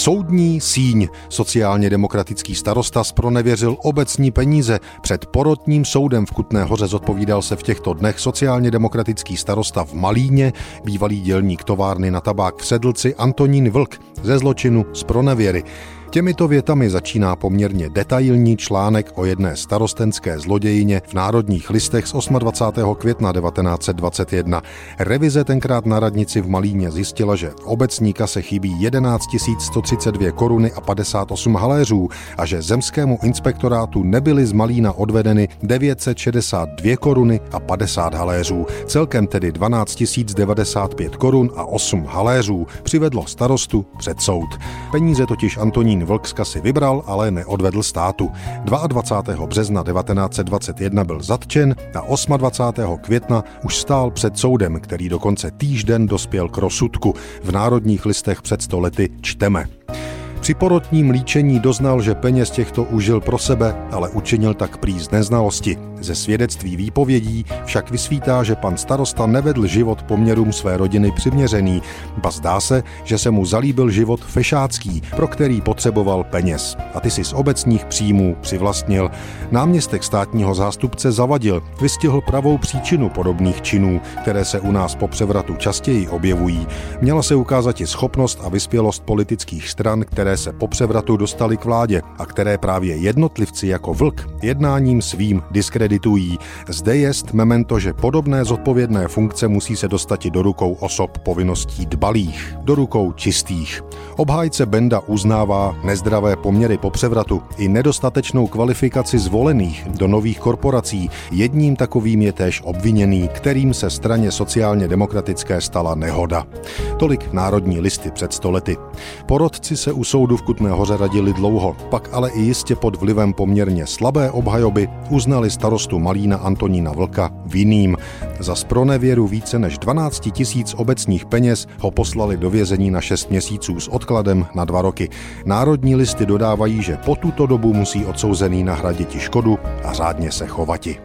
Soudní síň. Sociálně demokratický starosta spronevěřil obecní peníze. Před porotním soudem v Kutné hoře zodpovídal se v těchto dnech sociálně demokratický starosta v Malíně, bývalý dělník továrny na tabák v Sedlci Antonín Vlk ze zločinu z pronevěry. Těmito větami začíná poměrně detailní článek o jedné starostenské zlodějině v Národních listech z 28. května 1921. Revize tenkrát na radnici v Malíně zjistila, že v obecní kase chybí 11 132 koruny a 58 haléřů a že zemskému inspektorátu nebyly z Malína odvedeny 962 koruny a 50 haléřů. Celkem tedy 12 095 korun a 8 haléřů přivedlo starostu před soud. Peníze totiž Antonín Martin Vlkska si vybral, ale neodvedl státu. 22. března 1921 byl zatčen a 28. května už stál před soudem, který dokonce týžden dospěl k rozsudku. V národních listech před stolety čteme. Při porotním líčení doznal, že peněz těchto užil pro sebe, ale učinil tak prý z neznalosti. Ze svědectví výpovědí však vysvítá, že pan starosta nevedl život poměrům své rodiny přiměřený, ba zdá se, že se mu zalíbil život fešácký, pro který potřeboval peněz. A ty si z obecních příjmů přivlastnil. Náměstek státního zástupce zavadil, vystihl pravou příčinu podobných činů, které se u nás po převratu častěji objevují. Měla se ukázat i schopnost a vyspělost politických stran, které se po převratu dostali k vládě a které právě jednotlivci jako vlk jednáním svým diskreditují. Zde jest memento, že podobné zodpovědné funkce musí se dostat do rukou osob povinností dbalých, do rukou čistých. Obhájce Benda uznává nezdravé poměry po převratu i nedostatečnou kvalifikaci zvolených do nových korporací. Jedním takovým je též obviněný, kterým se straně sociálně demokratické stala nehoda. Tolik národní listy před stolety. Porodci se u soudu v Kutné hoře radili dlouho, pak ale i jistě pod vlivem poměrně slabé obhajoby uznali starostu Malína Antonína Vlka vinným. Za spronevěru více než 12 tisíc obecních peněz ho poslali do vězení na 6 měsíců s odkladem na dva roky. Národní listy dodávají, že po tuto dobu musí odsouzený nahradit škodu a řádně se chovati.